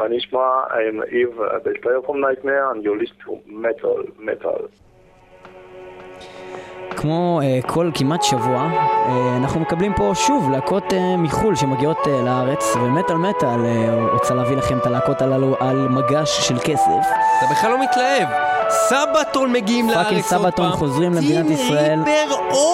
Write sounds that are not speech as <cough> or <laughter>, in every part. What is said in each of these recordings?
מה נשמע. I'm Yves, uh, the player from Nightmare, and you listen to metal, metal. כמו uh, כל כמעט שבוע, uh, אנחנו מקבלים פה שוב להקות uh, מחו"ל שמגיעות uh, לארץ, ומטאל מטאל uh, רוצה להביא לכם את הלהקות הללו על מגש של כסף. אתה בכלל לא מתלהב. Sabaton מגיעים לארץ עוד פעם. fucking Sabaton חוזרים למדינת ישראל.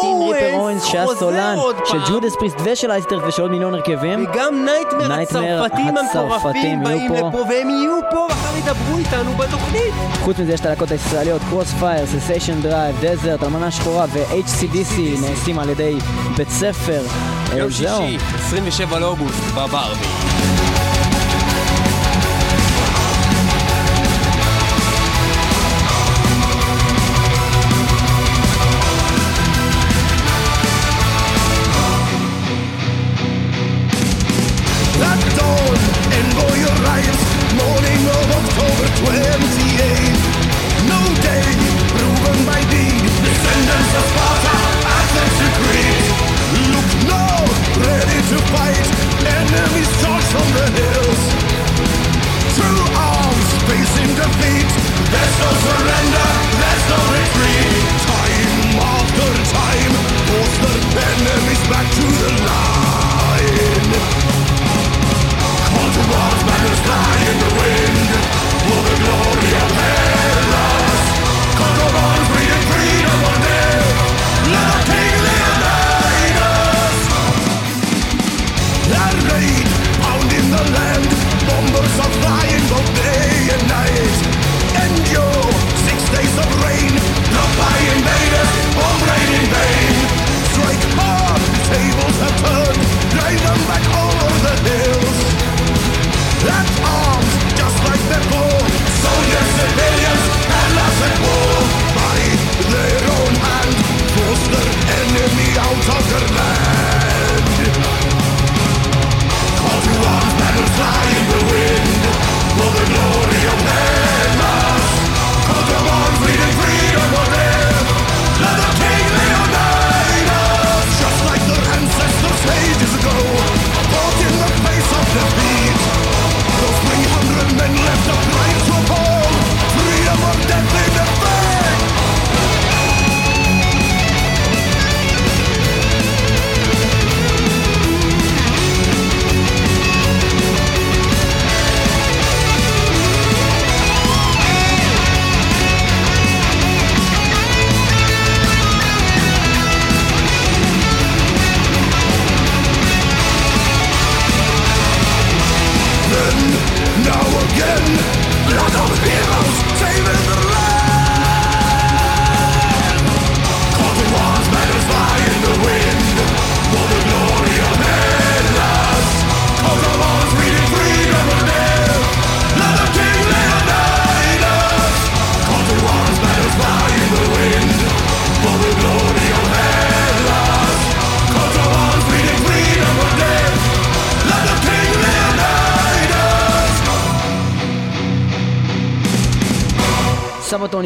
טים ריפר אוונס שהיה סולן של. Judas Priest ושל Iced Earth ושל עוד מיליון הרכבים. וגם Nightmare הצרפתים המטורפים באים פה. לפה והם יהיו פה ידברו איתנו בתוכנית. חוץ מזה יש את הלהקות הישראליות, Crossfire, ססיישן דרייב, Desert, אלמנה שחורה ו-HCDC נעשים על ידי בית ספר. אה, יום זהו. שישי, 27 לאוגוסט, בברבי.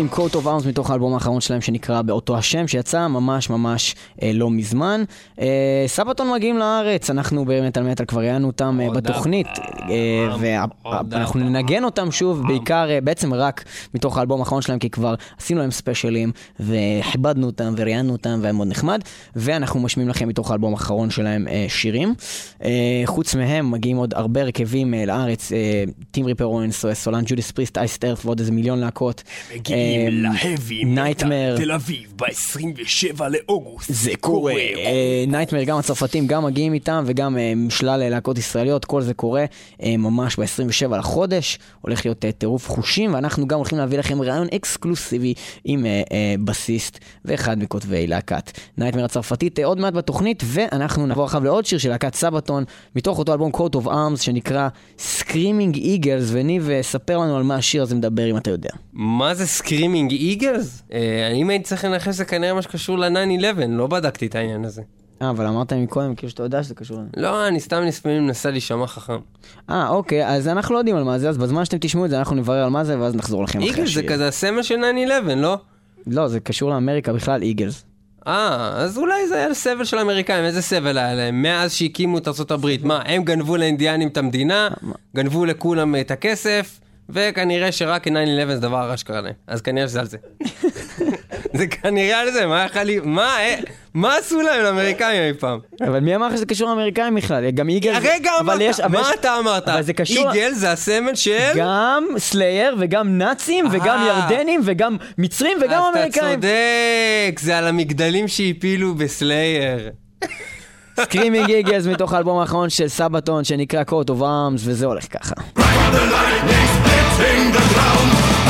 עם coat of arms מתוך האלבום האחרון שלהם שנקרא באותו השם שיצא ממש ממש אה, לא מזמן. אה, סבתון מגיעים לארץ, אנחנו במטאל מטאל כבר ראיינו אותם אה, בתוכנית אה, ואנחנו ננגן אותם שוב בעיקר אה, בעצם רק מתוך האלבום האחרון שלהם כי כבר עשינו להם ספיישלים וכיבדנו אותם וראיינו אותם והיה מאוד נחמד ואנחנו משמיעים לכם מתוך האלבום האחרון שלהם אה, שירים. אה, חוץ מהם מגיעים עוד הרבה הרכבים אה, לארץ, טים ריפר אוונס, סולן Judas Priest, Iced Earth ועוד איזה מיליון להקות. מגיעים להאבי מטאל. תל אביב ב-27 לאוגוסט. זה קורה. Nightmare, גם הצרפתים גם מגיעים איתם, וגם אה, שלל להקות ישראליות, כל זה קורה אה, ממש ב-27 לחודש. הולך להיות אה, טירוף חושים, ואנחנו גם הולכים להביא לכם ראיון אקסקלוסיבי עם אה, אה, בסיסט ואחד מכותבי להקת Nightmare הצרפתית אה, עוד מעט בתוכנית, ואנחנו נעבור עכשיו לעוד שיר של להקת Sabaton, מתוך אותו אלבום coat of arms שנקרא Screaming Eagles, וניב, אה, ספר לנו על מה השיר הזה מדבר אם אתה יודע. מה זה Screaming Eagles? אם הייתי צריך לנחש זה כנראה מה שקשור ל-9-11, לא בדקתי את העניין הזה. אה, אבל אמרת מקודם כאילו שאתה יודע שזה קשור לזה. לא, אני סתם לפעמים מנסה להישמע חכם. אה, אוקיי, אז אנחנו לא יודעים על מה זה, אז בזמן שאתם תשמעו את זה אנחנו נברר על מה זה, ואז נחזור לכם אחרי Eagles זה השיר. כזה הסמל של 9-11, לא? לא, זה קשור לאמריקה בכלל, Eagles. אה, אז אולי זה היה סבל של האמריקאים, איזה סבל היה להם? מאז שהקימו את ארה"ב, מה, הם גנבו לאינדיאנים את המדינה, גנבו לכולם את הכסף, וכנראה שרק 9-11 זה דבר רע שקרה להם. אז כנראה שזה על זה. <laughs> זה כנראה על זה, מה יכול לי... מה, אה, מה עשו להם לאמריקאים אי פעם? אבל מי אמר לך שזה קשור לאמריקאים בכלל? גם Eagle... אבל אמרת, מה יש- אתה אמרת? אבל זה קשור... Eagle זה הסמל של... גם Slayer וגם נאצים וגם אה. ירדנים וגם מצרים וגם אז אתה אמריקאים. צודק, זה על המגדלים שהפילו ב Slayer. Screaming Eagles מתוך האלבום האחרון של Sabaton שנקרא Coat of Arms וזה הולך ככה. in the ground.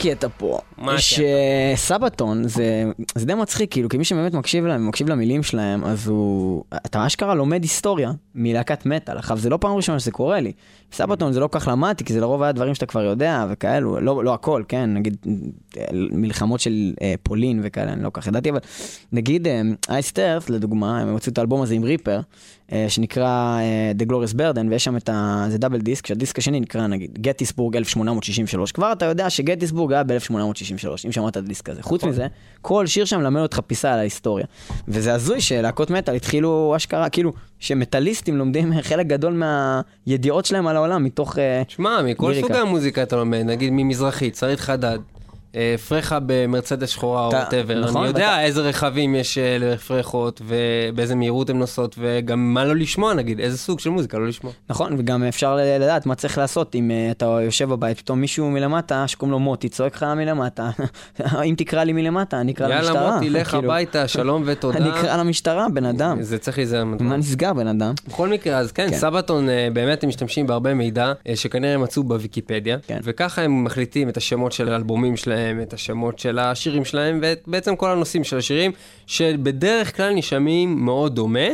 כי אתה פה. מה שסבתון זה, זה די מצחיק, כאילו, כמי שבאמת מקשיב להם, מקשיב למילים שלהם, אז הוא... אתה אשכרה לומד היסטוריה מלהקת מטאל. עכשיו, זה לא פעם ראשונה שזה קורה לי. סבתון זה לא כל כך למדתי, כי זה לרוב היה דברים שאתה כבר יודע וכאלו, לא, לא הכל, כן, נגיד אה, מלחמות של אה, פולין וכאלה, אני לא כל כך ידעתי, אבל נגיד אייסטרס, לדוגמה, הם הוציאו את האלבום הזה עם ריפר, אה, שנקרא אה, The Glorious Burden, ויש שם את ה... זה דאבל דיסק, שהדיסק השני נקרא נגיד גטיסבורג 1863. כבר אתה יודע שגטיסבורג היה ב-1863, אם שמעת את הדיסק הזה. חוץ מזה, כל שיר שם מלמד אותך פיסה על ההיסטוריה. וזה הזוי שלהקות מטאל התחילו אשכרה, כאילו, שמטאליסטים לומדים <laughs> חלק גדול מהידיעות שלהם על העולם מתוך... אה, שמע, מכל. סוגי המוזיקה אתה לומד, נגיד ממזרחית, שרית חדד. אה, פרחה במרצדס שחורה או whatever, נכון, אני יודע ואתה- איזה רכבים יש אה, לפרחות ובאיזה מהירות הן נוסעות וגם מה לא לשמוע נגיד, איזה סוג של מוזיקה לא לשמוע. נכון, וגם אפשר לדעת מה צריך לעשות אם uh, אתה יושב בבית, פתאום מישהו מלמטה, שקוראים לו מוטי, צועק לך מלמטה. <laughs> אם תקרא לי מלמטה, אני אקרא למשטרה. יאללה מוטי, לך כאילו, הביתה, <laughs> שלום ותודה. אני אקרא למשטרה, בן אדם. זה צריך להיזהר. מה נסגר, בן אדם? בכל מקרה, אז כן, כן. סבתון אה, באמת הם משתמשים בהרבה מידע אה, שכנראה הם מצאו בוויקיפדיה, כן. וככה הם מחליטים את השמות של האלבומים שלהם, את השמות של השירים שלהם, ובעצם כל הנושאים של השירים, שבדרך כלל נשמעים מאוד דומה,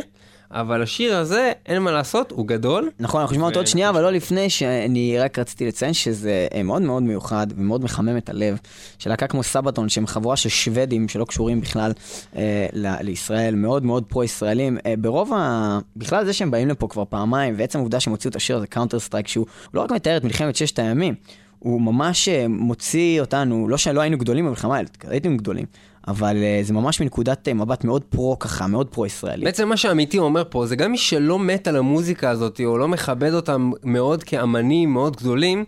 אבל השיר הזה, אין מה לעשות, הוא גדול. נכון, אנחנו נשמע אותו עוד שנייה, אבל לא לפני שאני רק רציתי לציין שזה אה, מאוד מאוד מיוחד ומאוד מחמם את הלב, של להקה כמו Sabaton, שהם חבורה של שוודים שלא קשורים בכלל אה, ל- לישראל, מאוד מאוד פרו-ישראלים. אה, ברוב ה... בכלל זה שהם באים לפה כבר פעמיים, ועצם העובדה שהם הוציאו את השיר הזה, Counter Strike, שהוא לא רק מתאר את מלחמת ששת הימים, הוא ממש אה, מוציא אותנו, לא שלא היינו גדולים במלחמה, הייתם גדולים, אבל אה, זה ממש מנקודת אה, מבט מאוד פרו ככה, מאוד פרו-ישראלי. בעצם מה שעמיתי אומר פה, זה גם מי שלא מת על המוזיקה הזאת, או לא מכבד אותם מאוד כאמנים מאוד גדולים,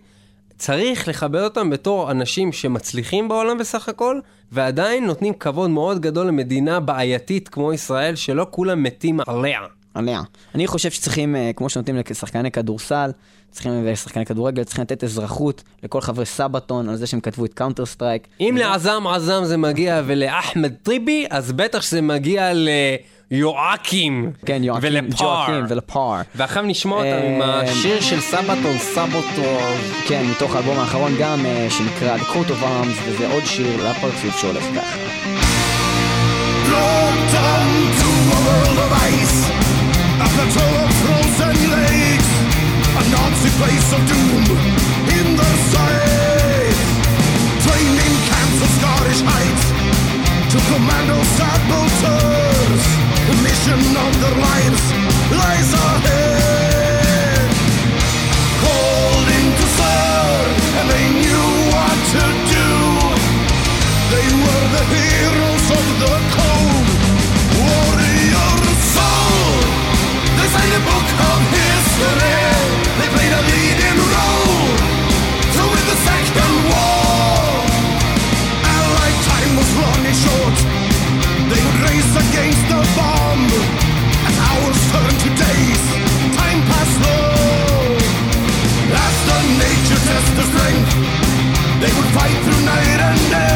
צריך לכבד אותם בתור אנשים שמצליחים בעולם בסך הכל, ועדיין נותנים כבוד מאוד גדול למדינה בעייתית כמו ישראל, שלא כולם מתים עליה. עליה. אני חושב שצריכים, אה, כמו שנותנים לשחקני כדורסל, צריכים לשחקני כדורגל, צריכים לתת אזרחות לכל חברי Sabaton על זה שהם כתבו את Counter Strike. אם לעזאם עזאם זה מגיע ולאחמד טיבי, אז בטח שזה מגיע ליואקים. כן, יואקים, ולפאר. ולפאר. ועכשיו נשמע אותם עם אה, השיר של סבתון, סבתון. כן, מתוך האלבום האחרון גם, אה, שנקרא The Coat of Arms, וזה עוד שיר לפרצוף שהולך ככה. A place of doom in the sight. Trained in camps of Scottish heights, to commando saboteurs, the mission of their lives lies ahead. Called into serve, and they knew what to do. They were the heroes of the cold Yeah.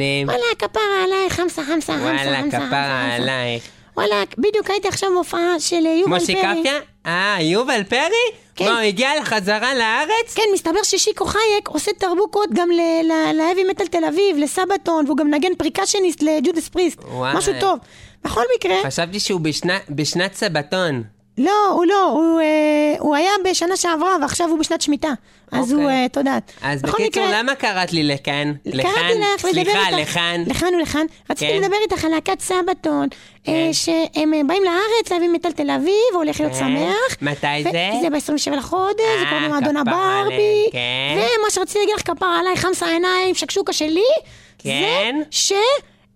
העניינים? וואלה, כפרה עלייך, חמסה, חמסה, חמסה, וואלה, חמסה, כפרה חמסה. עלייך. וואלה, בדיוק הייתי עכשיו בהופעה של אה, יובל מושי פרי. קפיה? אה, יובל פרי? כן. מה, הוא הגיע לחזרה לארץ? כן, מסתבר ששיקו חייק עושה תרבוקות גם להאבי מטאל תל אביב, לסבתון, והוא גם מנגן פריקשניסט לג'ודס פריסט. וואי. משהו טוב. בכל מקרה, חשבתי שהוא בשנת סבתון. לא, הוא לא, הוא, אה, הוא היה בשנה שעברה ועכשיו הוא בשנת שמיטה. אז אוקיי. הוא, אה, את יודעת. אז בקיצור, מקרה, למה קראת לי לכאן? לכאן? קראתי לך לדבר סליחה. לכאן. לכאן ולכאן. רציתי כן. לדבר איתך על להקת סבתון, אה, שהם אה, באים לארץ להביא מטאל תל אביב, והולך להיות כן. שמח. מתי ו- זה? זה ב-27 לחודש, זה אה, קוראים למועדון כפרה הברבי. כן. ומה שרציתי להגיד לך, כפרה עליי, חמסה העיניים, שקשוקה שלי, כן. זה ש...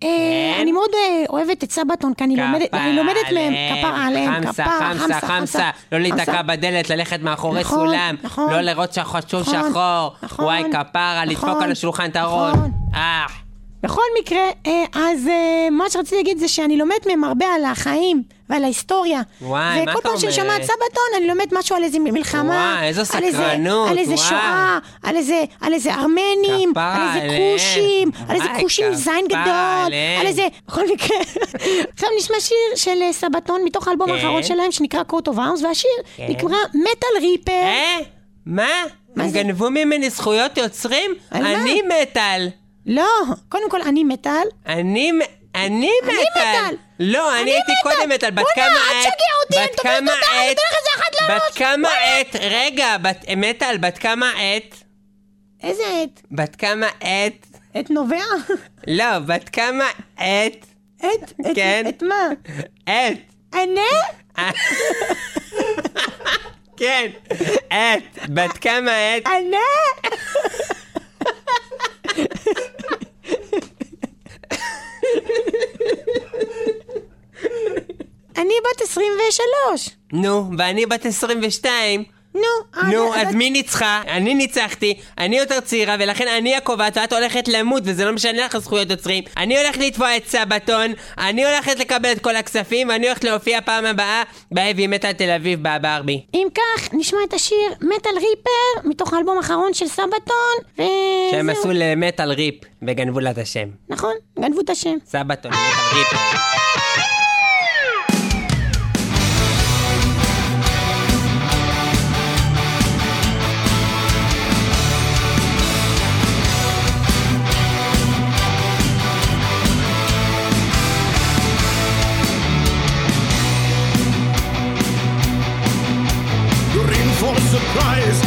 אה, אני מאוד אה, אוהבת את סבתון, כי אני לומדת, מהם, כפרה עליהם, כפרה, חמסה, חמסה. לא להיתקע. בדלת, ללכת מאחורי נכון, סולם. נכון. לא לראות נכון, שחור. נכון, וואי, כפרה, לדפוק על השולחן את הראש. אה. בכל מקרה, אה, אז אה, מה שרציתי להגיד זה שאני לומדת מהם הרבה על החיים ועל ההיסטוריה. וואי, מה וכל אתה פעם שאני? שומעת סבתון, אני לומדת משהו על איזה מלחמה. וואי, איזו על איזה- סקרנות, על איזה. שואה, על איזה, על איזה ארמנים, על איזה. כושים, על איזה וואי, כושים עם זין גדול. על איזה... בכל מקרה. <laughs> עכשיו נשמע שיר של אה, סבתון מתוך האלבום כן. האחרון שלהם, שנקרא קוט אוף ארמס, והשיר נקרא מטאל ריפר. אה? מה? מה הם זה? גנבו ממני זכויות יוצרים? אני מטאל. לא, קודם כל אני מטאל. אני אני מטאל. לא, אני הייתי. קודם מטאל. בת בוא'נה, כמה אל עת? תשגע אותי, אני כמה אותך, אני עת? אתן לך איזה אחת לראש. בת כמה עת? רגע, מטאל, בת כמה עת? איזה עת? בת כמה עת? עת נובע? לא, בת כמה עת? עת? עת- כן. את מה? עת. ענה? <laughs> כן, עת. בת כמה עת? ענה? <laughs> אני בת 23. נו, ואני בת 22. נו, נו, אז מי ניצחה? אני ניצחתי, אני יותר צעירה, ולכן אני הקובעת, ואת הולכת למות, וזה לא משנה לך זכויות יוצרים. אני הולכת לתבוע את סבתון, אני הולכת לקבל את כל הכספים, ואני הולכת להופיע פעם הבאה בהאבי מטאל תל אביב בברבי. אם כך, נשמע את השיר מטאל ריפר, מתוך האלבום האחרון של סבתון, וזהו. שהם עשו למטאל ריפ, וגנבו לה את השם. נכון, גנבו את השם. סבתון, מטאל ריפ. Christ.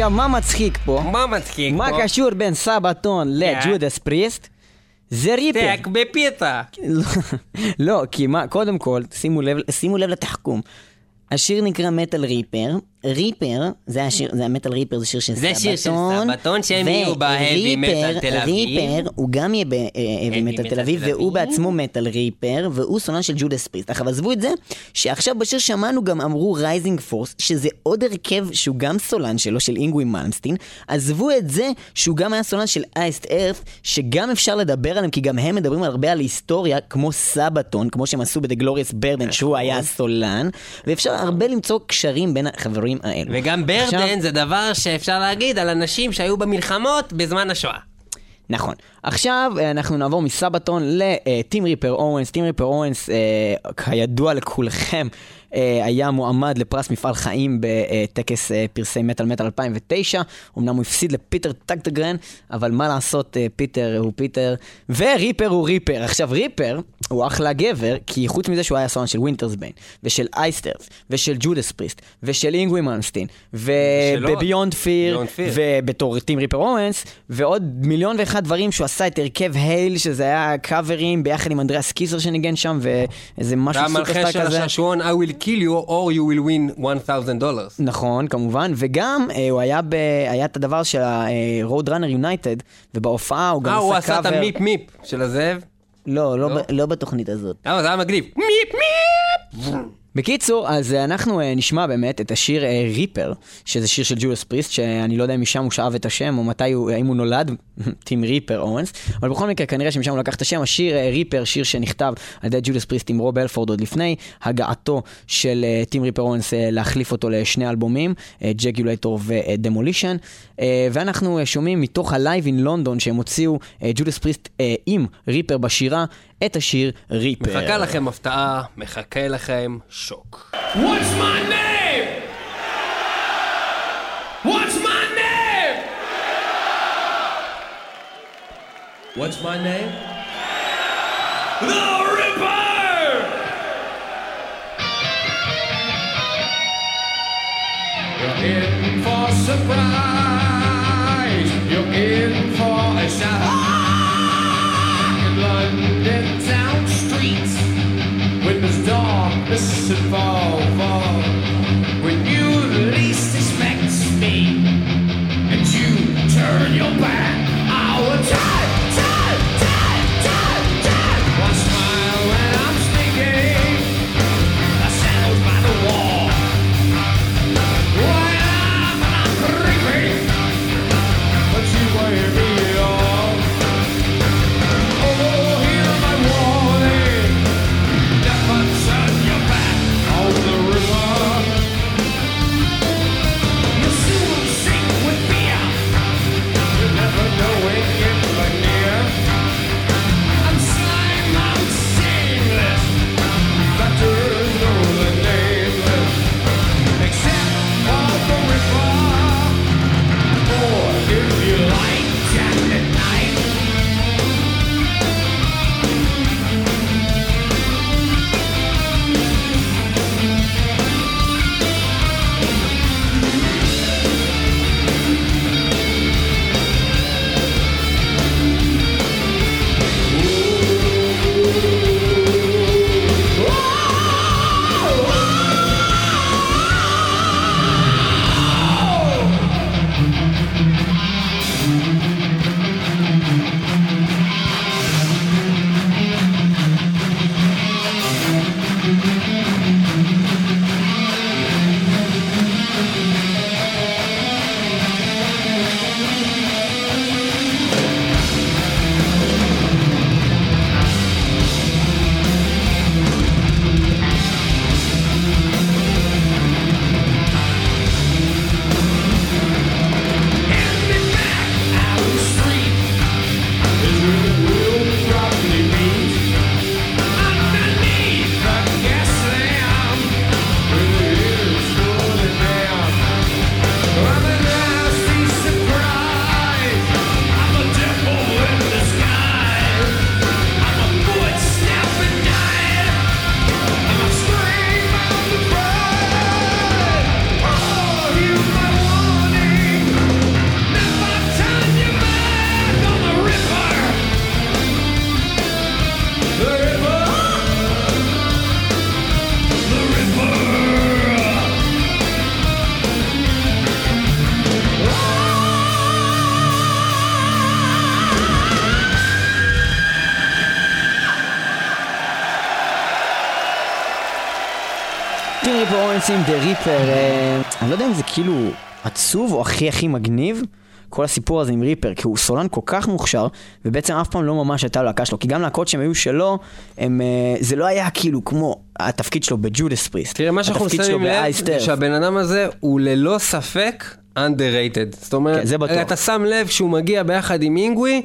עכשיו, מה מצחיק פה? מה מצחיק מה פה? קשור בין Sabaton ל Judas Priest? זה Ripper. טק בפיתה. לא, לא, כי מה, קודם כל, שימו לב, שימו לב לתחכום. השיר נקרא Metal Ripper, Ripper, זה השיר, זה ה Metal Ripper, זה שיר של זה Sabaton. שיר של Sabaton, שהם יהיו בהאבי מטאל תל אביב. Ripper, הוא גם יהיה בהאבי מטאל תל אביב, והוא. בעצמו Metal Ripper, והוא סולן של Judas Priest. עכשיו עזבו את זה, שעכשיו בשיר שמענו גם אמרו Rising Force, שזה עוד הרכב שהוא גם סולן שלו, של אינגווי מלמסטין. עזבו את זה שהוא גם היה סולן של אייסט ארת, שגם אפשר לדבר עליהם, כי גם הם מדברים הרבה על היסטוריה, כמו סבתון, כמו שהם עשו ב-The Glorious Burden, שהוא היה הסולן, ואפשר הרבה למצוא קשרים בין החברים האלו. וגם עכשיו- ברדן זה דבר שאפשר להגיד על אנשים שהיו במלחמות בזמן השואה. נכון. עכשיו אה, אנחנו נעבור מסבתון לטים ריפר אורנס. טים ריפר אורנס, אה, כידוע לכולכם, היה מועמד לפרס מפעל חיים בטקס אה, פרסי מטאל מטאל 2009. אמנם הוא הפסיד לפיטר טקטגרן, אבל מה לעשות, אה, פיטר הוא פיטר, וריפר הוא ריפר. עכשיו ריפר הוא אחלה גבר, כי חוץ מזה שהוא היה סולן של Winters Bane, ושל Iced Earth, ושל Judas Priest, ושל אינגווי מלמסטין, וב Beyond Fear, Beyond Fear. ובתור טים ריפר אוונס, ועוד מיליון ואחד דברים שהוא עשה את הרכב Hail, שזה היה קאברים ביחד עם אנדריאס קיסר שניגן שם, ואיזה משהו סופרסטאר של כזה. השעשועון I will kill you or you will win 1,000 dollars. נכון, כמובן, וגם אה, הוא היה, ב... היה את הדבר של ה-Road Runner United, ובהופעה הוא גם אה, הוא עשה עשה את קאבר. המיפ מיפ של הזאב? לא, לא, לא? ב- לא בתוכנית הזאת. למה זה היה מגניב? מיפ מיפ! בקיצור, אז אה, אנחנו אה, נשמע באמת את השיר אה, Ripper, שזה שיר של Judas Priest, שאני לא יודע אם משם הוא שאב את השם, או מתי הוא, האם הוא נולד, טים ריפר אוונס, אבל בכל מקרה, כנראה שמשם הוא לקח את השם. השיר אה, Ripper, שיר שנכתב על ידי Judas Priest עם רוב הלפורד עוד לפני הגעתו של אה, טים ריפר אוונס אה, להחליף אותו לשני אלבומים, Jugulator ו Demolition, ואנחנו אה, שומעים מתוך ה Live in London שהם הוציאו אה, Judas Priest אה, עם ריפר בשירה, את השיר ריפר. מחכה לכם הפתעה, מחכה לכם שוק. What's my name? What's my name? What's my name? The Ripper! You're in for surprise. ריפר, אה, אני לא יודע אם זה כאילו עצוב או הכי הכי מגניב. כל הסיפור הזה עם ריפר, כי הוא סולן כל כך מוכשר, ובעצם אף פעם לא ממש הייתה להקה שלו, כי גם להקות שהם היו שלו, הם, אה, זה לא היה כאילו כמו התפקיד שלו בג'ודס פריסט. תראה, מה שאנחנו שמים לב, זה. שהבן אדם הזה הוא ללא ספק underrated. זאת אומרת, כן. אתה שם לב שהוא מגיע ביחד עם אינגווי,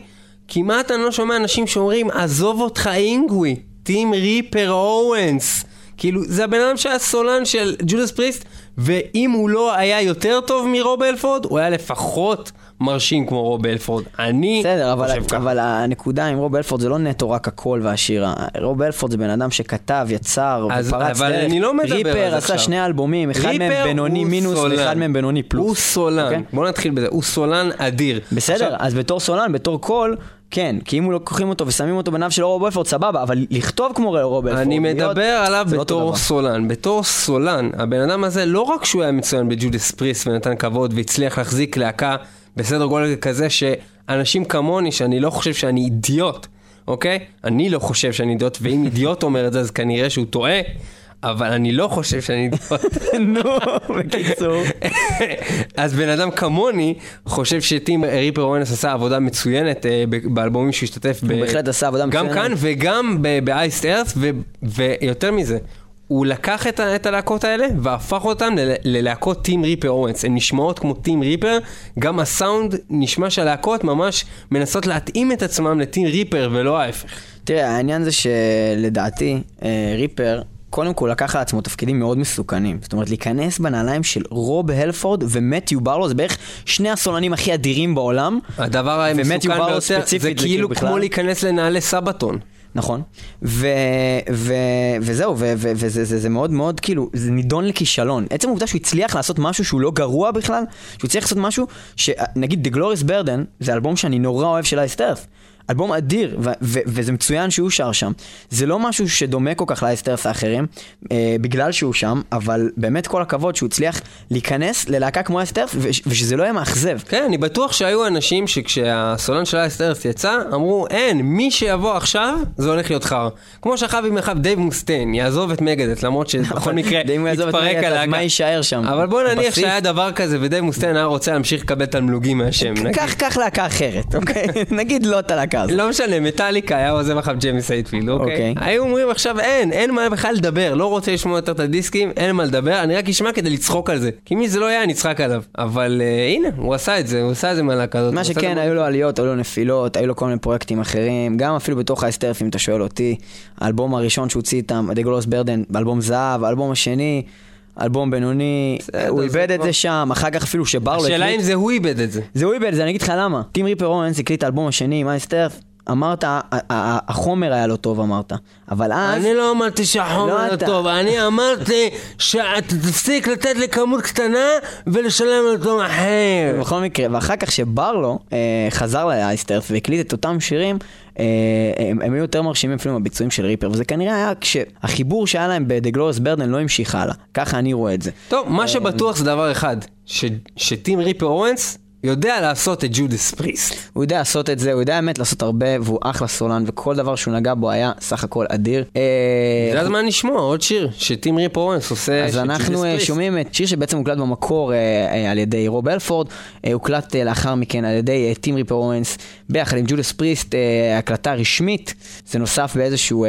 כמעט אני לא שומע אנשים שאומרים, עזוב אותך אינגווי, טים ריפר אוונס. כאילו, זה הבן אדם שהיה סולן של Judas Priest, ואם הוא לא היה יותר טוב מרוב הלפורד, הוא היה לפחות מרשים כמו רוב הלפורד. אני בסדר, אבל, חושב ככה. אבל הנקודה עם רוב הלפורד זה לא נטו רק הקול והשירה. רוב הלפורד זה בן אדם שכתב, יצר אז- ופרץ אבל דרך. אני לא מדבר ריפר עשה עכשיו. שני אלבומים, אחד מהם בינוני מינוס סולן. ואחד מהם בינוני פלוס. הוא סולן, אוקיי? בוא נתחיל בזה, הוא סולן אדיר. בסדר, עכשיו, אז בתור סולן, בתור קול, כן, כי אם הוא לוקחים אותו ושמים אותו בנעל של רוב הלפורד, סבבה, אבל לכתוב כמו רוב הלפורד. אני להיות- מדבר עליו זה לא בתור דבר. סולן. בתור סולן, הבן אדם הזה, לא רק שהוא היה מצוין ב Judas Priest ונתן כבוד והצליח להחזיק להקה בסדר גודל כזה שאנשים כמוני, שאני לא חושב שאני אידיוט, אוקיי? אני לא חושב שאני אידיוט, ואם אידיוט אומר את זה, אז כנראה שהוא טועה. אבל אני לא חושב שאני <laughs> אידיוט. נו, בקיצור. <laughs> אז בן אדם כמוני חושב שטים ריפר אורנס עשה עבודה מצוינת אה, באלבומים שהוא השתתף. הוא בהחלט עשה עבודה גם מצוינת. כאן וגם באייסט ארץ, ויותר מזה, הוא לקח את, את הלהקות האלה והפך אותן ללהקות טים ריפר אורנס. הן נשמעות כמו טים ריפר, גם הסאונד נשמע שהלהקות ממש מנסות להתאים את עצמם לטים ריפר ולא ההפך. תראה, העניין זה שלדעתי, אה, ריפר, קודם כל לקח על עצמו תפקידים מאוד מסוכנים. זאת אומרת, להיכנס בנעליים של רוב הלפורד ומתיו ברלו, זה בערך שני הסולנים הכי אדירים בעולם. הדבר המסוכן ביותר, זה כאילו כאילו בכלל. כמו להיכנס לנעלי סבתון. נכון. ו, ו, וזהו, ו, ו, וזה זה, זה מאוד מאוד כאילו, זה נידון לכישלון. עצם העובדה שהוא הצליח לעשות משהו שהוא לא גרוע בכלל, שהוא הצליח לעשות משהו, שנגיד The Glorious Burden, זה אלבום שאני נורא אוהב של אייסטרף. אלבום אדיר, ו- ו- וזה מצוין שהוא שר שם. זה לא משהו שדומה כל כך לאייסטרס האחרים, אה, בגלל שהוא שם, אבל באמת כל הכבוד שהוא הצליח להיכנס ללהקה כמו Iced Earth, וש- ושזה לא יהיה מאכזב. כן, אני בטוח שהיו אנשים שכשהסולן של Iced Earth יצא, אמרו, אין, מי שיבוא עכשיו, זה הולך להיות חרא. כמו שאחר עם אחד דייב מוסטיין, יעזוב את Megadeth, למרות שבכל מקרה יעזוב את יתפרק Megadeth, אז הלהקה. מה יישאר שם? אבל בוא נניח? שהיה דבר כזה, ודייב מוסטיין היה רוצה להמשיך לקבל תמלוגים מהשם. קח, קח להקה אחרת, אוקיי? <laughs> נגיד לא את הלהקה הזאת. לא משנה, מטאליקה היה עוזב אחריו ג'יימס הטפילד, אוקיי? אוקיי. היו אומרים עכשיו אין, אין מה בכלל לדבר, לא רוצה לשמוע יותר את הדיסקים, אין מה לדבר, אני רק אשמע כדי לצחוק על זה. כי מי זה לא היה, אני אצחק עליו. אבל אה, הנה, הוא עשה את זה, הוא עשה את זה מהלהקה הזאת. מה שכן, היו לו עליות, היו לו נפילות, היו לו כל מיני פרויקטים אחרים, גם אפילו בתוך האסטרף, אם אתה שואל אותי, האלבום הראשון שהוא הוציא איתם, The Glorious Burden, באלבום זהב, האלבום השני, אלבום בינוני, הוא איבד את זה שם, אחר כך אפילו שבר לו השאלה אם זה הוא איבד את זה. זה הוא איבד את זה, אני אגיד לך למה. טים ריפר אורנס הקליט את האלבום השני עם אייסטרף, אמרת, החומר היה לא טוב אמרת, אבל אז... אני לא אמרתי שהחומר לא לא. טוב, אני אמרתי שאתה תפסיק לתת לי כמות קטנה ולשלם אותו מחיר. בכל מקרה, ואחר כך שברלו אה, חזר לאייסטרף והקליט את אותם שירים, הם, הם היו יותר מרשימים אפילו מהביצועים של ריפר, וזה כנראה היה כשהחיבור שהיה להם Glorious Burden לא המשיך הלאה. ככה אני רואה את זה. טוב, מה שבטוח זה דבר אחד, שטים ריפר אורנס יודע לעשות את ג'ודס פריסט. הוא יודע לעשות את זה, הוא יודע באמת לעשות הרבה, והוא אחלה סולן, וכל דבר שהוא נגע בו היה סך הכל אדיר. אה, זה הזמן לשמוע עוד שיר שטים ריפר אוונס עושה אז אנחנו אה. שומעים את שיר שבעצם הוקלט במקור אה, על ידי רוב הלפורד, הוקלט לאחר מכן על ידי טים ריפר אוונס, ביחד עם Judas Priest, הקלטה רשמית, זה נוסף באיזשהו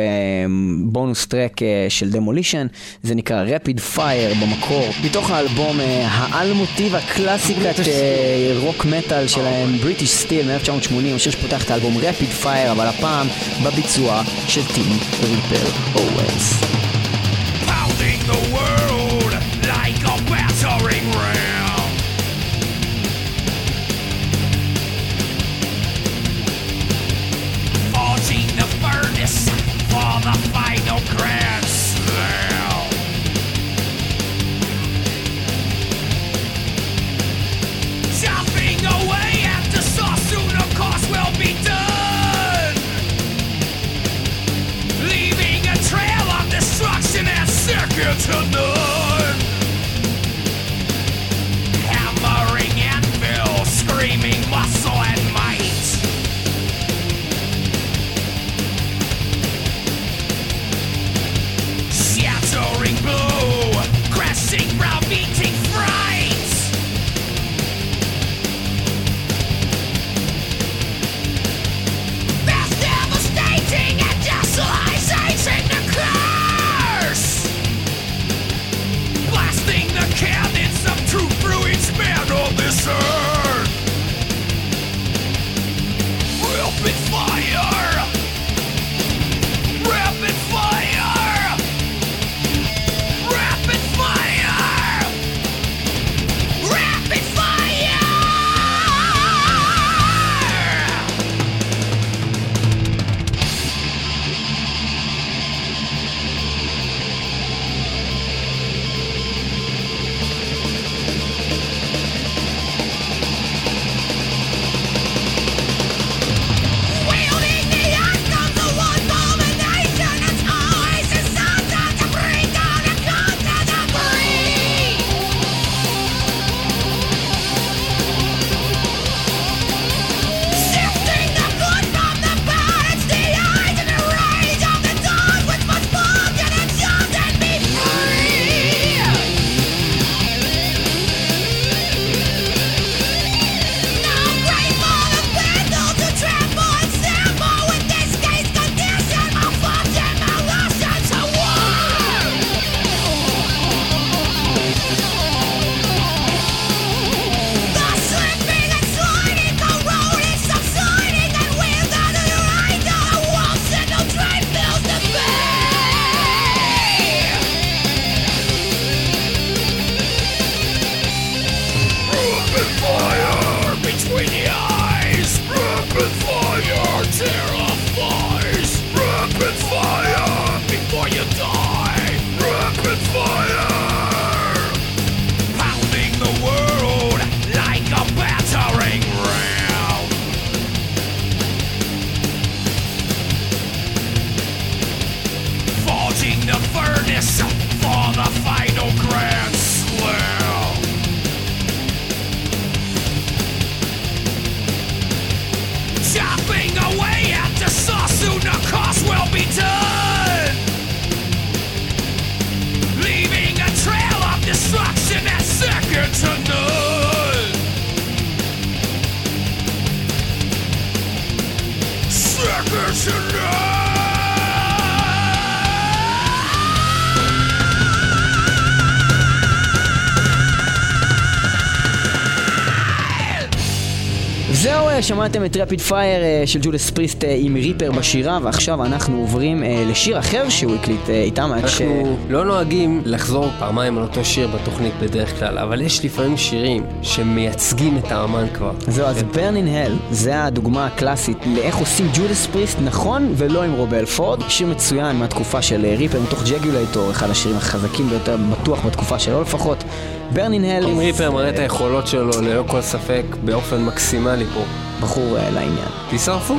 bonus track של Demolition, זה נקרא Rapid Fire במקור, מתוך האלבום האולטימטיב הקלאסיקת רוק מטאל שלהם, British Steel מ-1980, השיר שפותח את האלבום Rapid Fire, אבל הפעם בביצוע של טים ריפר אורנס. שמעתם את Rapid Fire אה, של Judas Priest אה, עם ריפר בשירה, ועכשיו אנחנו עוברים אה, לשיר אחר שהוא הקליט איתם. אנחנו ש... לא נוהגים לחזור פעמיים על אותו שיר בתוכנית בדרך כלל, אבל יש לפעמים שירים שמייצגים את האמן כבר. זהו, אז כן. Burn in Hell, זה הדוגמה הקלאסית לאיך עושים Judas Priest נכון ולא עם רוב הלפורד שיר מצוין מהתקופה של ריפר, מתוך Jugulator, אחד השירים החזקים ביותר, בטוח בתקופה שלו לפחות. ברנין הל... עם ריפר מראה את היכולות שלו ללא כל ספק באופן מקסימלי פה. בחור אה, לעניין. תישרפו.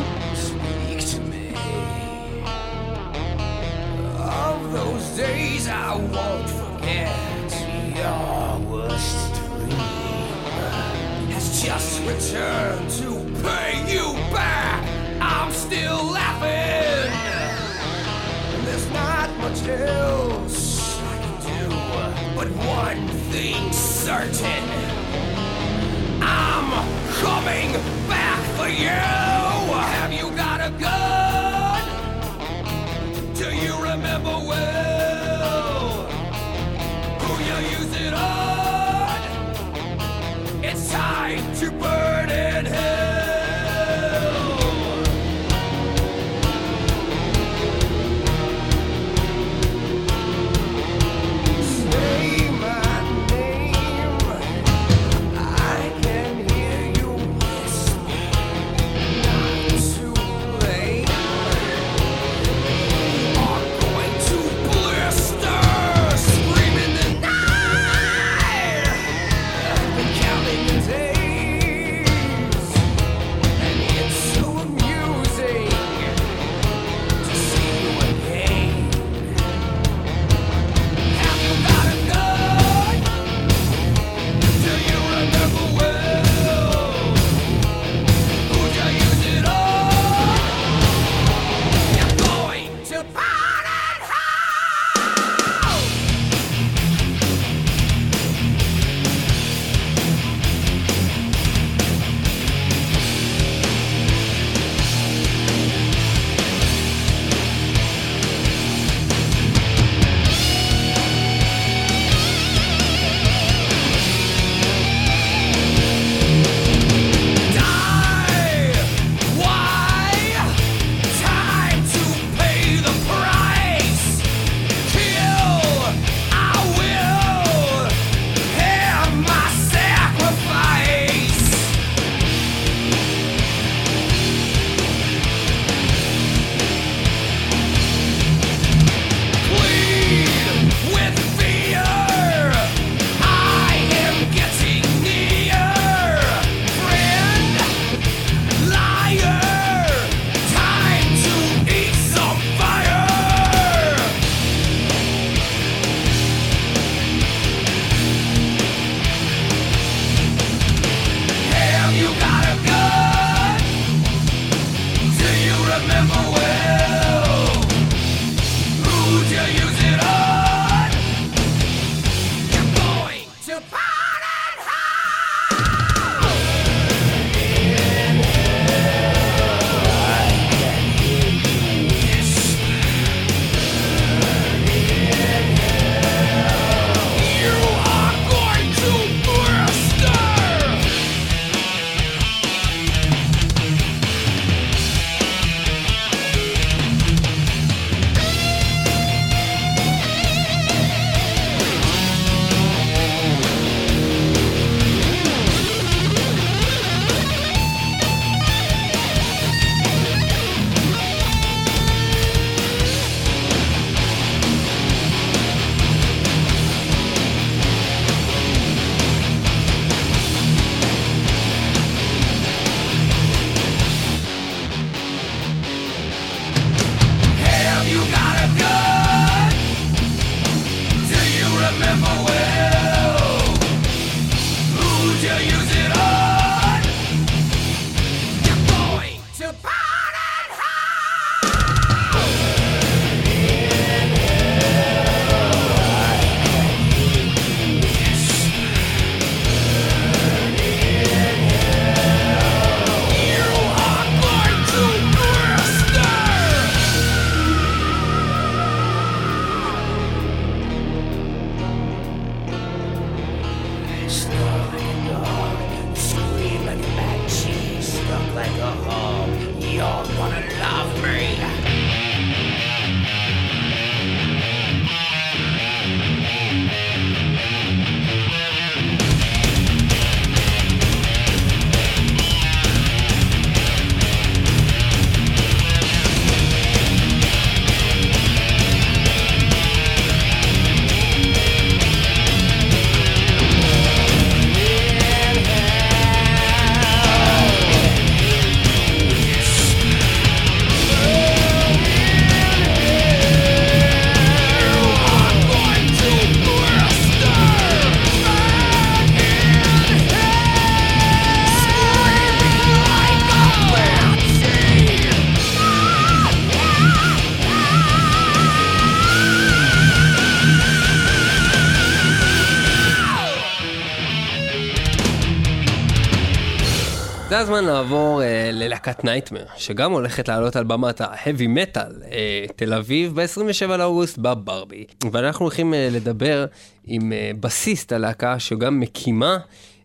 הזמן לעבור אה, ללהקת נייטמר, שגם הולכת לעלות על במת ההאבי מטאל אה, תל אביב ב-27 לאוגוסט בברבי. ואנחנו הולכים אה, לדבר עם אה, בסיסט הלהקה שגם מקימה,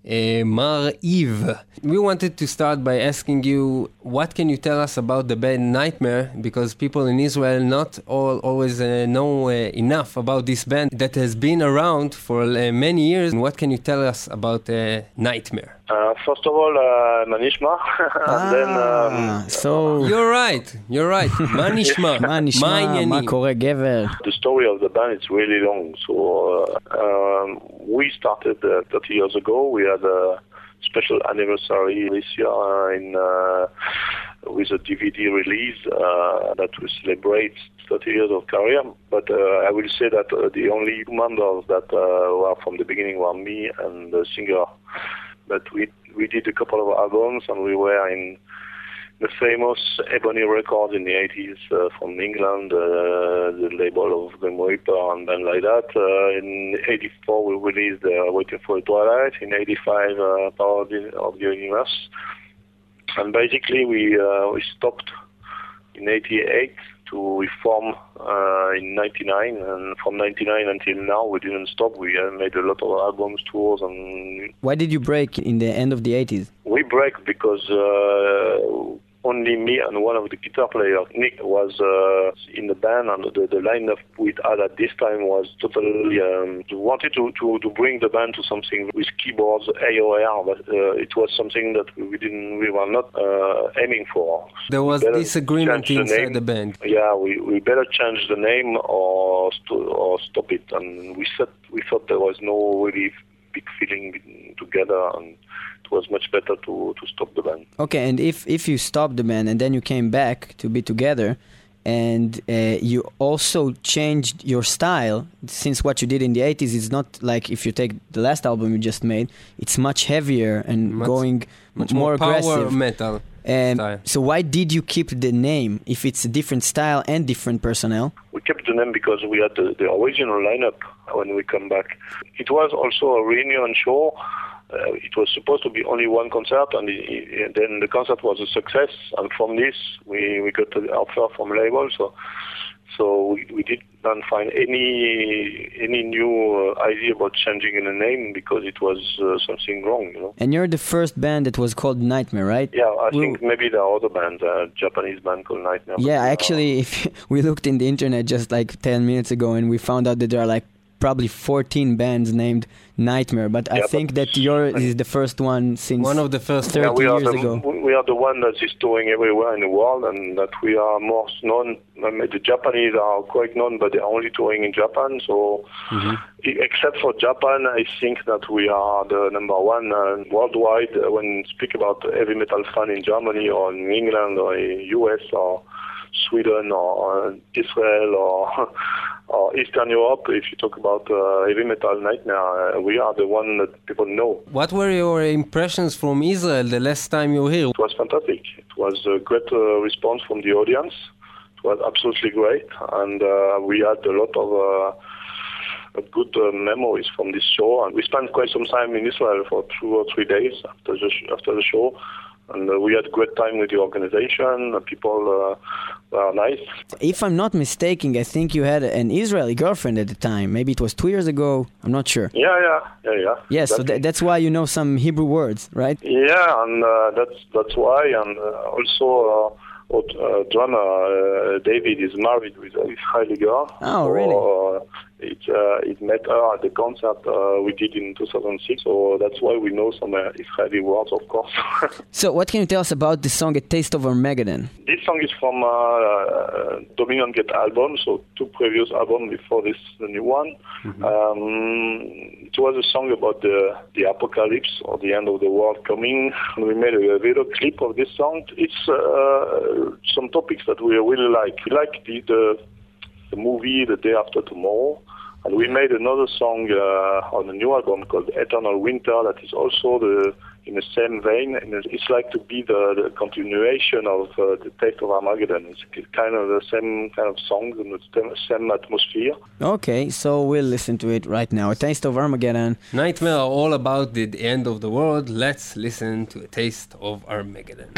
Uh, Mar Eve. We wanted to start by asking you what can you tell us about the bad nightmare because people in Israel not all always uh, know uh, enough about this band that has been around for uh, many years. And What can you tell us about uh, nightmare? first of all, Manishma. <laughs> ah, then, um, so you're right. You're right. <laughs> Manishma. Manishma. Ma kore gever. The story of the band is really long, so started uh, 30 years ago. We had a special anniversary this year uh, in uh, with a DVD release that will celebrate 30 years of career. But I will say that the only members that were from the beginning were me and the singer. But we we did a couple of albums and we were in the famous Ebony Records in the 80s uh, from England, uh, the label of Grim Reaper and then like that. Uh, in 84 we released uh, Waiting for the Twilight, in 85 uh, Power of the, Universe. And basically we, uh, we stopped in 88 to reform uh, in 99 and from 99 until now we didn't stop. We uh, made a lot of albums, tours and Why did you break in the end of the 80s? we break because uh, only me and one of the guitar players, Nick, was uh, in the band, and the, the lineup we had at this time was totally um, wanted to, to, to bring the band to something with keyboards, AOR, but uh, it was something that we didn't, we were not uh, aiming for. There was disagreement the inside name. the band. Yeah, we, we better change the name or st- or stop it. And we said we thought there was no really big feeling together, and was much better to, to stop the band. Okay, and if if you stopped the band and then you came back to be together, and uh, you also changed your style, since what you did in the 80s is not like if you take the last album you just made, it's much heavier and Much- going Much more, more, power aggressive. metal. Um, style. so why did you keep the name if it's a different style and different personnel? We kept the name because we had the, the original lineup when we come back. It was also a reunion show. Uh, it was supposed to be only one concert, and, it, it- then the concert was a success. And from this, we, we got the offer from label. So, so we, we didn't find any any new uh, idea about changing the name because it was uh, something wrong, you know. And you're the first band that was called Nightmare, right? Yeah, I We- think maybe there are other bands, a Japanese band called Nightmare. Yeah, uh, actually, <laughs> if we looked in the internet just like 10 minutes ago and we found out that there are like probably 14 bands named Nightmare, but I think but- that yours is the first one since One of the first 30 Yeah, we are years the ago. we are the one that is touring everywhere in the world, and that we are most known. I mean, the Japanese are quite known, but they are only touring in Japan. So, Mm-hmm. e- except for Japan, I think that we are the number one uh, worldwide uh, when speak about heavy metal fan in Germany or in England or in US or Sweden or uh, Israel or <laughs> or Eastern Europe. If you talk about uh, heavy metal nightmare, uh, we are the one that people know. What were your impressions from Israel the last time you were here? It was fantastic. It was a great uh, response from the audience. It was absolutely great, and uh, we had a lot of uh, good uh, memories from this show. And we spent quite some time in Israel for two or three days after the sh- after the show, and uh, we had a great time with the organization. People uh, were nice. If I'm not mistaken, I think you had an Israeli girlfriend at the time. Maybe it was two years ago. I'm not sure. Yeah, yeah, yeah, yeah. Yes, so Exactly. tha- that's why you know some Hebrew words, right? Yeah, and uh, that's that's why, and uh, also uh, uh, drummer uh, David is married with an Israeli girl. Oh, really? So, uh, it uh, it met her at the concert uh, we did in 2006. So that's why we know some uh, Israeli words, of course. <laughs> So what can you tell us about the song "A Taste of Armageddon"? this song is from uh, uh, Dominion Get album, so two previous albums before this the new one. Um, it was a song about the the apocalypse or the end of the world coming. We made a, video clip of this song. It's uh, some topics that we really like. We like the, the the movie The Day After Tomorrow. And we made another song uh, on a new album called Eternal Winter that is also the in the same vein, and it's like to be the, the continuation of uh, the Taste of Armageddon. It's kind of the same kind of songs and the same- same atmosphere. Okay, so we'll listen to it right now. A Taste of Armageddon. Nightmare are all about the end of the world. Let's listen to a taste of Armageddon.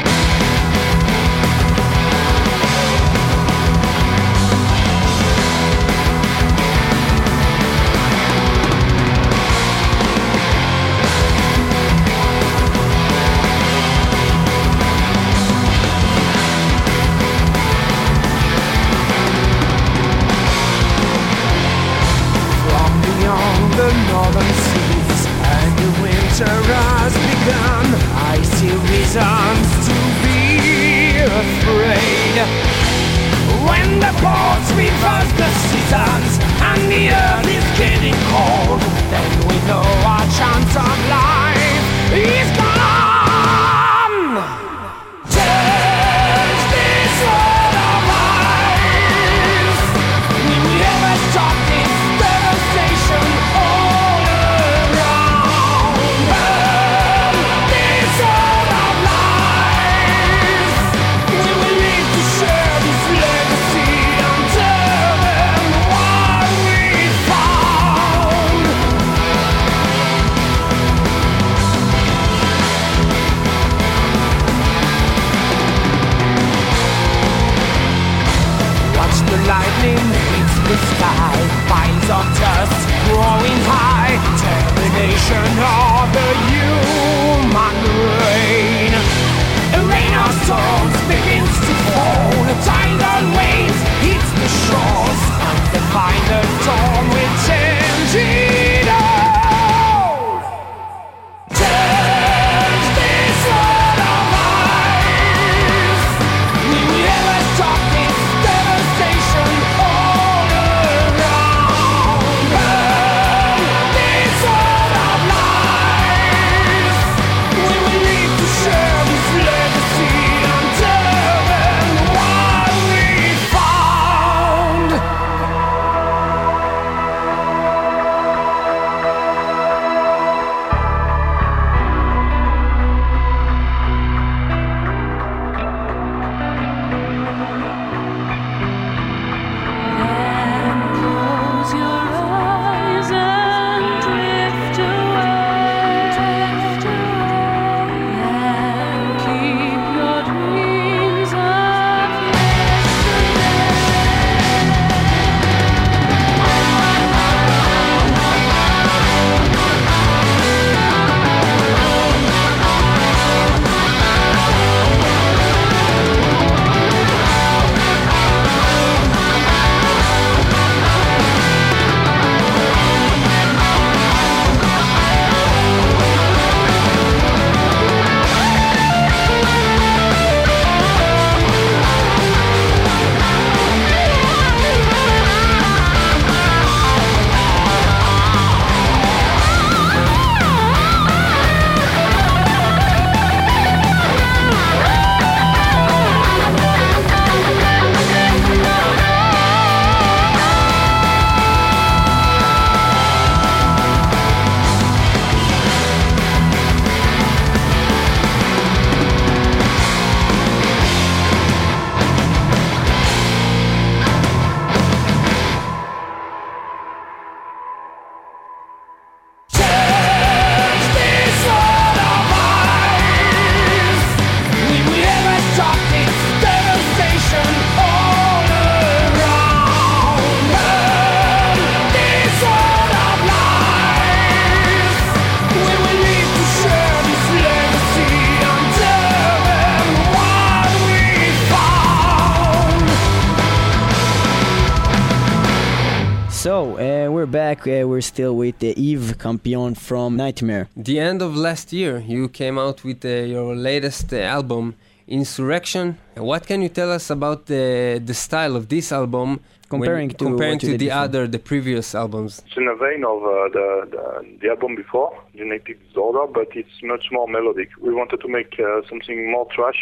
We're still with uh, Yves Campion from Nightmare. The end of last year, you came out with uh, your latest uh, album, Insurrection. What can you tell us about the the style of this album when- Comparing to comparing to the before? other, the previous albums? It's in the vein of uh, the, the the album before, Genetic Disorder, but it's much more melodic. We wanted to make uh, something more trash,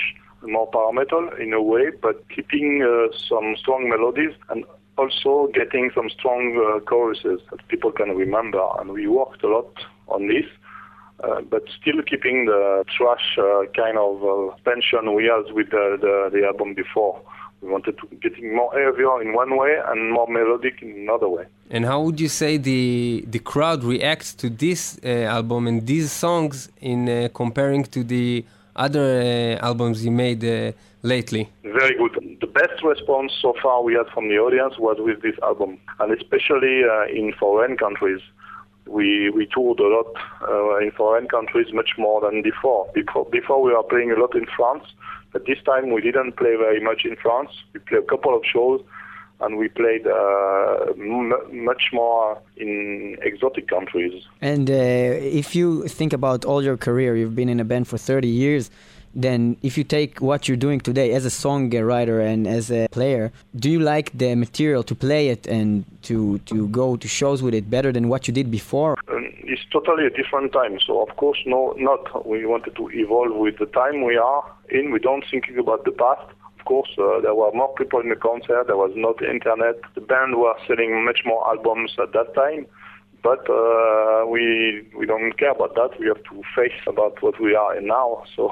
more power metal in a way, but keeping uh, some strong melodies and also getting some strong uh, choruses that people can remember, and we worked a lot on this. Uh, but still keeping the trash uh, kind of uh, tension we had with the, the, the album before. We wanted to getting more heavier in one way and more melodic in another way. And how would you say the the crowd reacts to this uh, album and these songs in uh, comparing to the other albums you made lately? Very good. The best response so far we had from the audience was with this album, and especially uh, in foreign countries. We we toured a lot uh, in foreign countries, much more than before. Before before we were playing a lot in France, but this time we didn't play very much in France. We played a couple of shows, and we played uh, m- much more in exotic countries. And uh, if you think about all your career, you've been in a band for 30 years. Then, if you take what you're doing today as a songwriter and as a player, do you like the material to play it and to, to go to shows with it better than what you did before? Um, it's totally a different time. So of course, no, not. We wanted to evolve with the time we are in. We don't thinking about the past. Of course, uh, there were more people in the concert. There was not internet. The band were selling much more albums at that time. But uh, we we don't care about that. We have to face about what we are in now. <laughs> So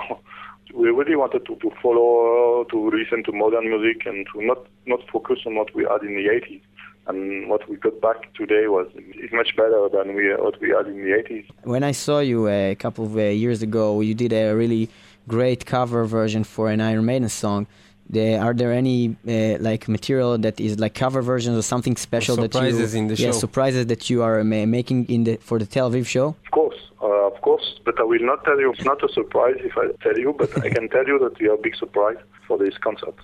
we really wanted to, to follow, to listen to modern music, and to not not focus on what we had in the 80s. And what we got back today was is much better than we what we had in the 80s. When I saw you uh, a couple of uh, years ago, you did a really great cover version for an Iron Maiden song. The, are there any uh, like material that is like cover versions or something special that you surprises in the yeah, show. surprises that you are ma- making in the for the Tel Aviv show? Of course, uh, of course, but I will not tell you. It's not a surprise if I tell you, but I can tell you that we have a big surprise for this concert.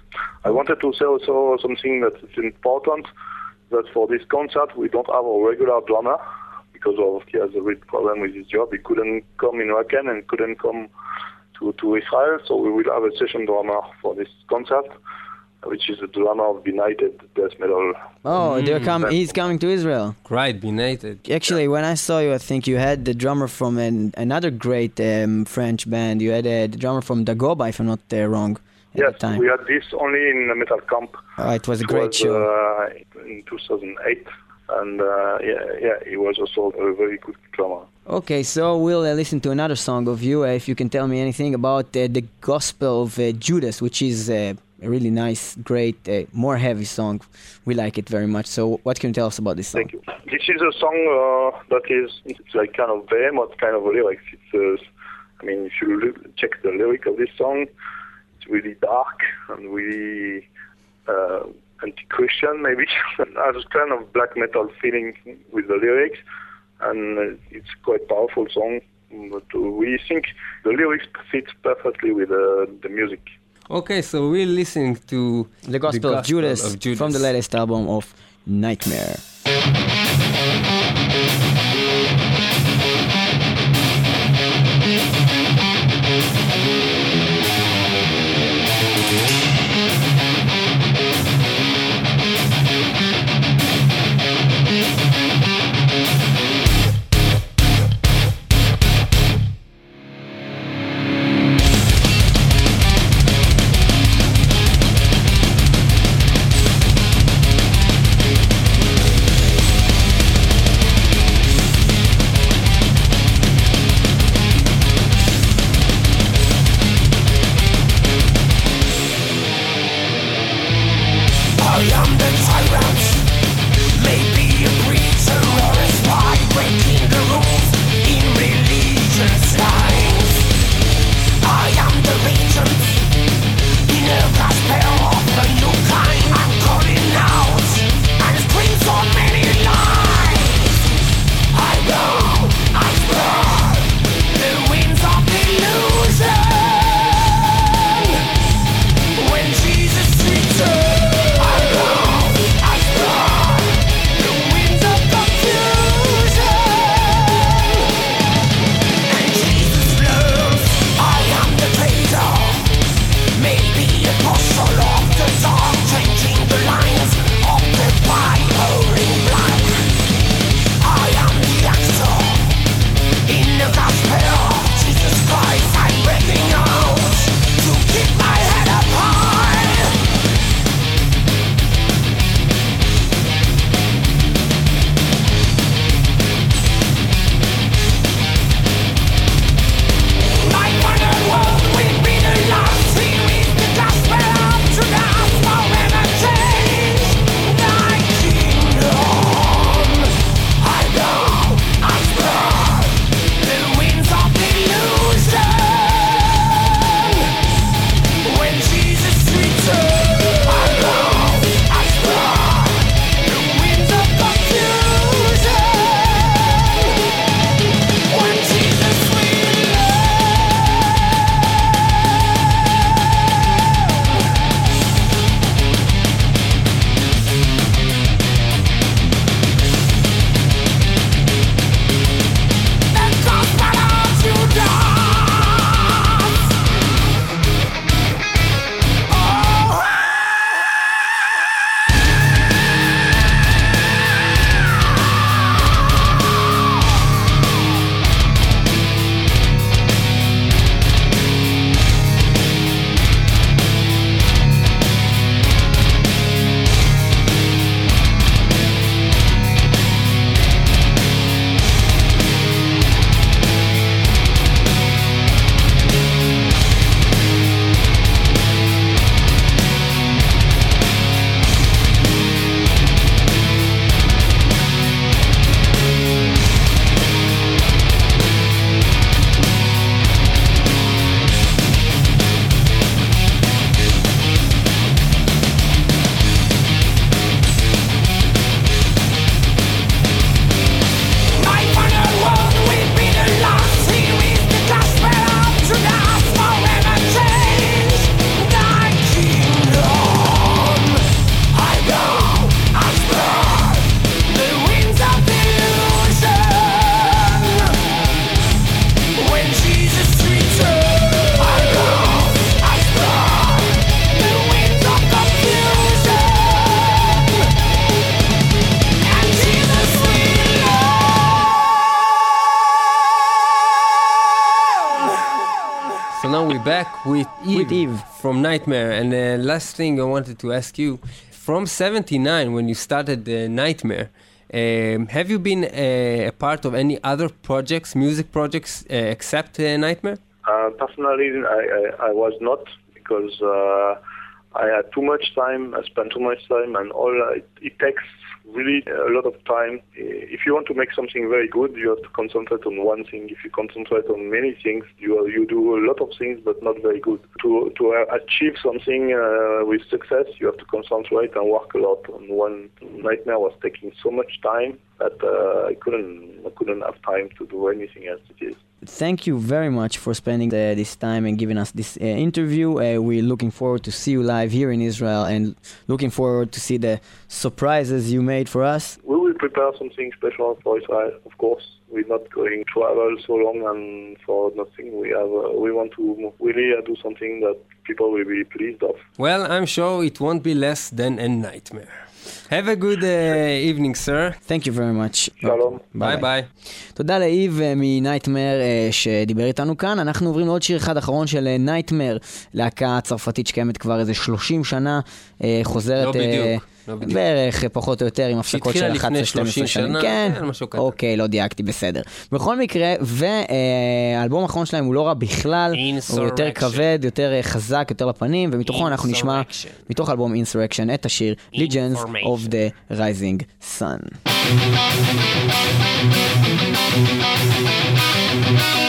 I wanted to say also something that is important, that for this concert we don't have a regular drummer because of he has a real problem with his job. He couldn't come in Raken and couldn't come to, to Israel, so we will have a session drummer for this concert, which is the drummer of United Death Metal. Oh, they're com- he's coming to Israel. Right, Benighted. Actually, when I saw you, I think you had the drummer from an, another great um, French band. You had uh, the drummer from Dagoba, if I'm not uh, wrong, Yes, time. we had this only in the metal camp. Oh, it was a It great was, show. Uh, in 2008, and uh, yeah, yeah, he was also a very good drummer. Okay, so we'll uh, listen to another song of you. Uh, if you can tell me anything about uh, the Gospel of uh, Judas, which is uh, a really nice, great, uh, more heavy song. We like it very much. So, what can you tell us about this song? Thank you. This is a song uh, that is it's like kind of behemoth kind of a lyrics. It's uh, I mean, if you check the lyric of this song, it's really dark and really uh, anti-Christian maybe. <laughs> has a kind of black metal feeling with the lyrics, and uh, it's quite powerful song. But we think the lyrics fits perfectly with uh, the music. Okay, so we're listening to The Gospel, of, Judas of Judas. from the latest album of Nightmare. Last thing I wanted to ask you, from 79 when you started the Nightmare, um, have you been uh, a part of any other projects, music projects, uh, except uh, Nightmare? Uh, personally, I, I, I was not because uh, I had too much time. I spent too much time, and all it, it takes really a lot of time. Uh, If you want to make something very good, you have to concentrate on one thing. If you concentrate on many things, you you do a lot of things, but not very good. To to achieve something uh, with success, you have to concentrate and work a lot. And one nightmare was taking so much time that uh, I couldn't I couldn't have time to do anything else. It is. Thank you very much for spending uh, this time and giving us this uh, interview. Uh, we're looking forward to see you live here in Israel and looking forward to see the surprises you made for us. We will prepare something special for Israel, of course. We're not going to travel so long and for nothing. We have uh, we want to really uh, do something that people will be pleased of. Well, I'm sure it won't be less than a nightmare. Have a good uh, evening, sir. Thank you very much. שלום. ביי ביי. תודה לאיב אה, מ Nightmare אה, שדיבר איתנו כאן. אנחנו עוברים לעוד שיר אחד אחרון של Nightmare, להקה צרפתית שקיימת כבר איזה 30 שנה, אה, חוזרת... לא בדיוק, אה, לא בדיוק. בערך, אה, פחות או יותר, עם הפסקות של שהתחילה 11-12 לפני שנים. 30 שנה, כן, כן, משהו כזה. אוקיי, לא דייקתי, בסדר. בכל מקרה, והאלבום האחרון שלהם הוא לא רע בכלל, הוא יותר. כבד, יותר אה, חזק, יותר לפנים, ומתוכו אנחנו נשמע. מתוך האלבום Insurrection, את השיר Legends of the Rising Sun. This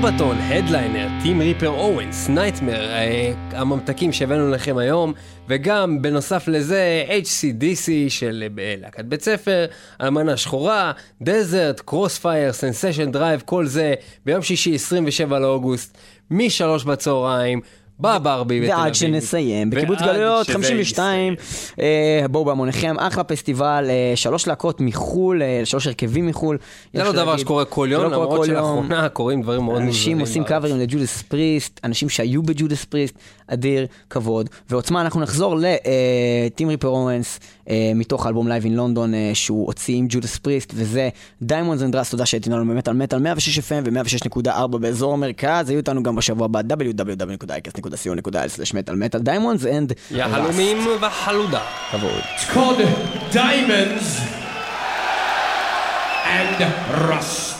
Sabaton, ה headliner, טים ריפר אוונס, Nightmare, הממתקים שהבאנו לכם היום, וגם בנוסף לזה HCDC של אה, להקת בית ספר, אלמנה שחורה, Desert, Crossfire, Sensation Drive, כל זה ביום שישי 27 לאוגוסט, משלוש בצהריים. בברבי בתל אביב. ועד שנסיים, בקיבוץ גלויות, שזה 52, אה, בואו בהמוניכם, אחלה פסטיבל, אה, שלוש להקות מחו"ל, אה, שלוש הרכבים מחו"ל. זה לא דבר. שקורה כל יום, לא למרות. שלאחרונה קורים דברים מאוד מוזרים. אנשים עושים. קאברים ל Judas Priest, אנשים שהיו ב Judas Priest, אדיר, כבוד. ועוצמה, אנחנו נחזור לטים ריפר אוונס, מתוך האלבום Live in London, שהוא הוציא עם Judas Priest, וזה Diamonds and Rust, תודה שהייתם לנו באמת על מטאל 106 FM ו-106.4 באזור המרכז, היו איתנו גם בשבוע הבא, www.icast.co.il/מטאל מטאל Diamonds and יהלומים וחלודה. כבוד. It's called Diamonds and Rust.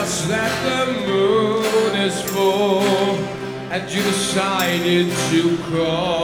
Just that the moon is full and you decided to call.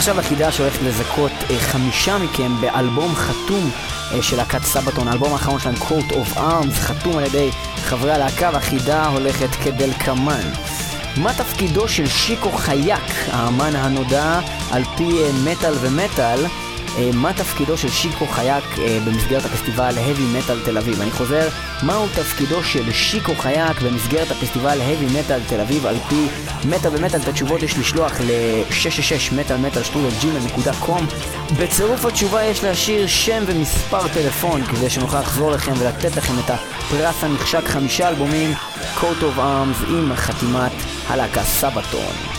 ועכשיו החידה שהולכת לזכות אה, חמישה מכם באלבום חתום אה, של להקת סבתון, האלבום האחרון שלהם, Coat of Arms, חתום על ידי חברי הלהקה, והחידה הולכת כדלקמן. מה תפקידו של שיקו חייק, האמן הנודע, על פי אה, מטאל ומטאל, מה תפקידו של שיקו חייק אה, במסגרת הפסטיבל Heavy Metal תל אביב. אני חוזר, מהו תפקידו של שיקו חייק במסגרת הפסטיבל Heavy Metal תל אביב על פי מטאל ומטאל? את התשובות יש לשלוח ל-666 מטאלמטאל.com בצירוף התשובה יש להשאיר שם ומספר טלפון כדי שנוכל לחזור לכם ולתת לכם את הפרס הנחשק חמישה אלבומים coat of arms עם חתימת הלהקה סבתון.